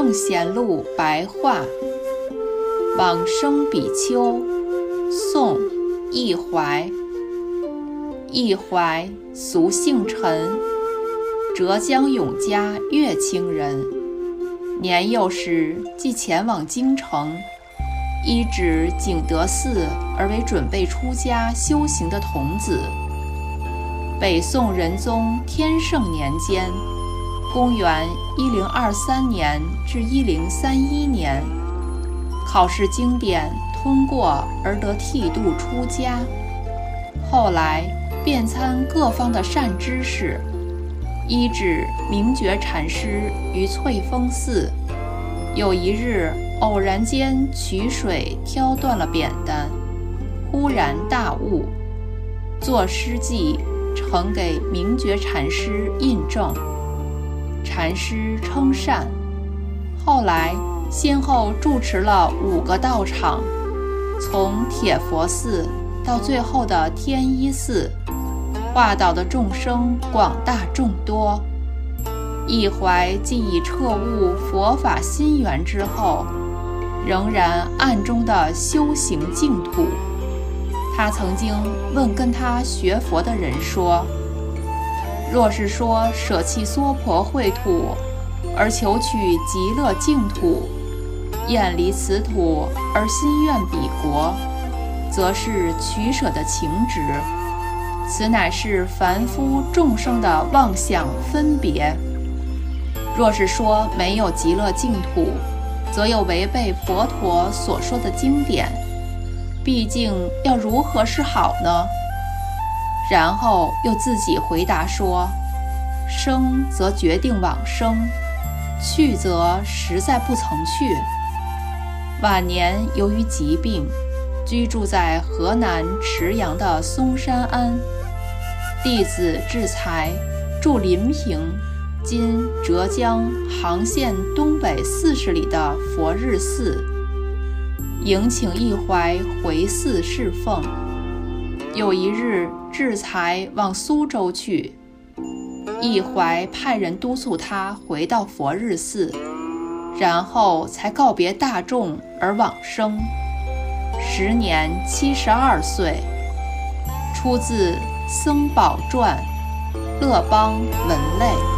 正贤录白话，往生比丘，宋·易怀。易怀，俗姓陈，浙江永嘉乐清人。年幼时即前往京城，依止景德寺而为准备出家修行的童子。北宋仁宗天圣年间。公元一零二三年至一零三一年，考试经典通过而得剃度出家。后来遍参各方的善知识，依止明觉禅师于翠峰寺。有一日偶然间取水挑断了扁担，忽然大悟，作诗记呈给明觉禅师印证。禅师称善，后来先后住持了五个道场，从铁佛寺到最后的天一寺，化导的众生广大众多。一怀既已彻悟佛法心源之后，仍然暗中的修行净土。他曾经问跟他学佛的人说。若是说舍弃娑婆秽土，而求取极乐净土，厌离此土而心愿彼国，则是取舍的情执。此乃是凡夫众生的妄想分别。若是说没有极乐净土，则又违背佛陀所说的经典。毕竟要如何是好呢？然后又自己回答说：“生则决定往生，去则实在不曾去。晚年由于疾病，居住在河南池阳的嵩山庵。弟子智才住临平（今浙江杭县东北四十里的佛日寺），迎请一怀回寺侍奉。有一日。”智才往苏州去，一怀派人督促他回到佛日寺，然后才告别大众而往生，时年七十二岁。出自《僧宝传》，乐邦文类。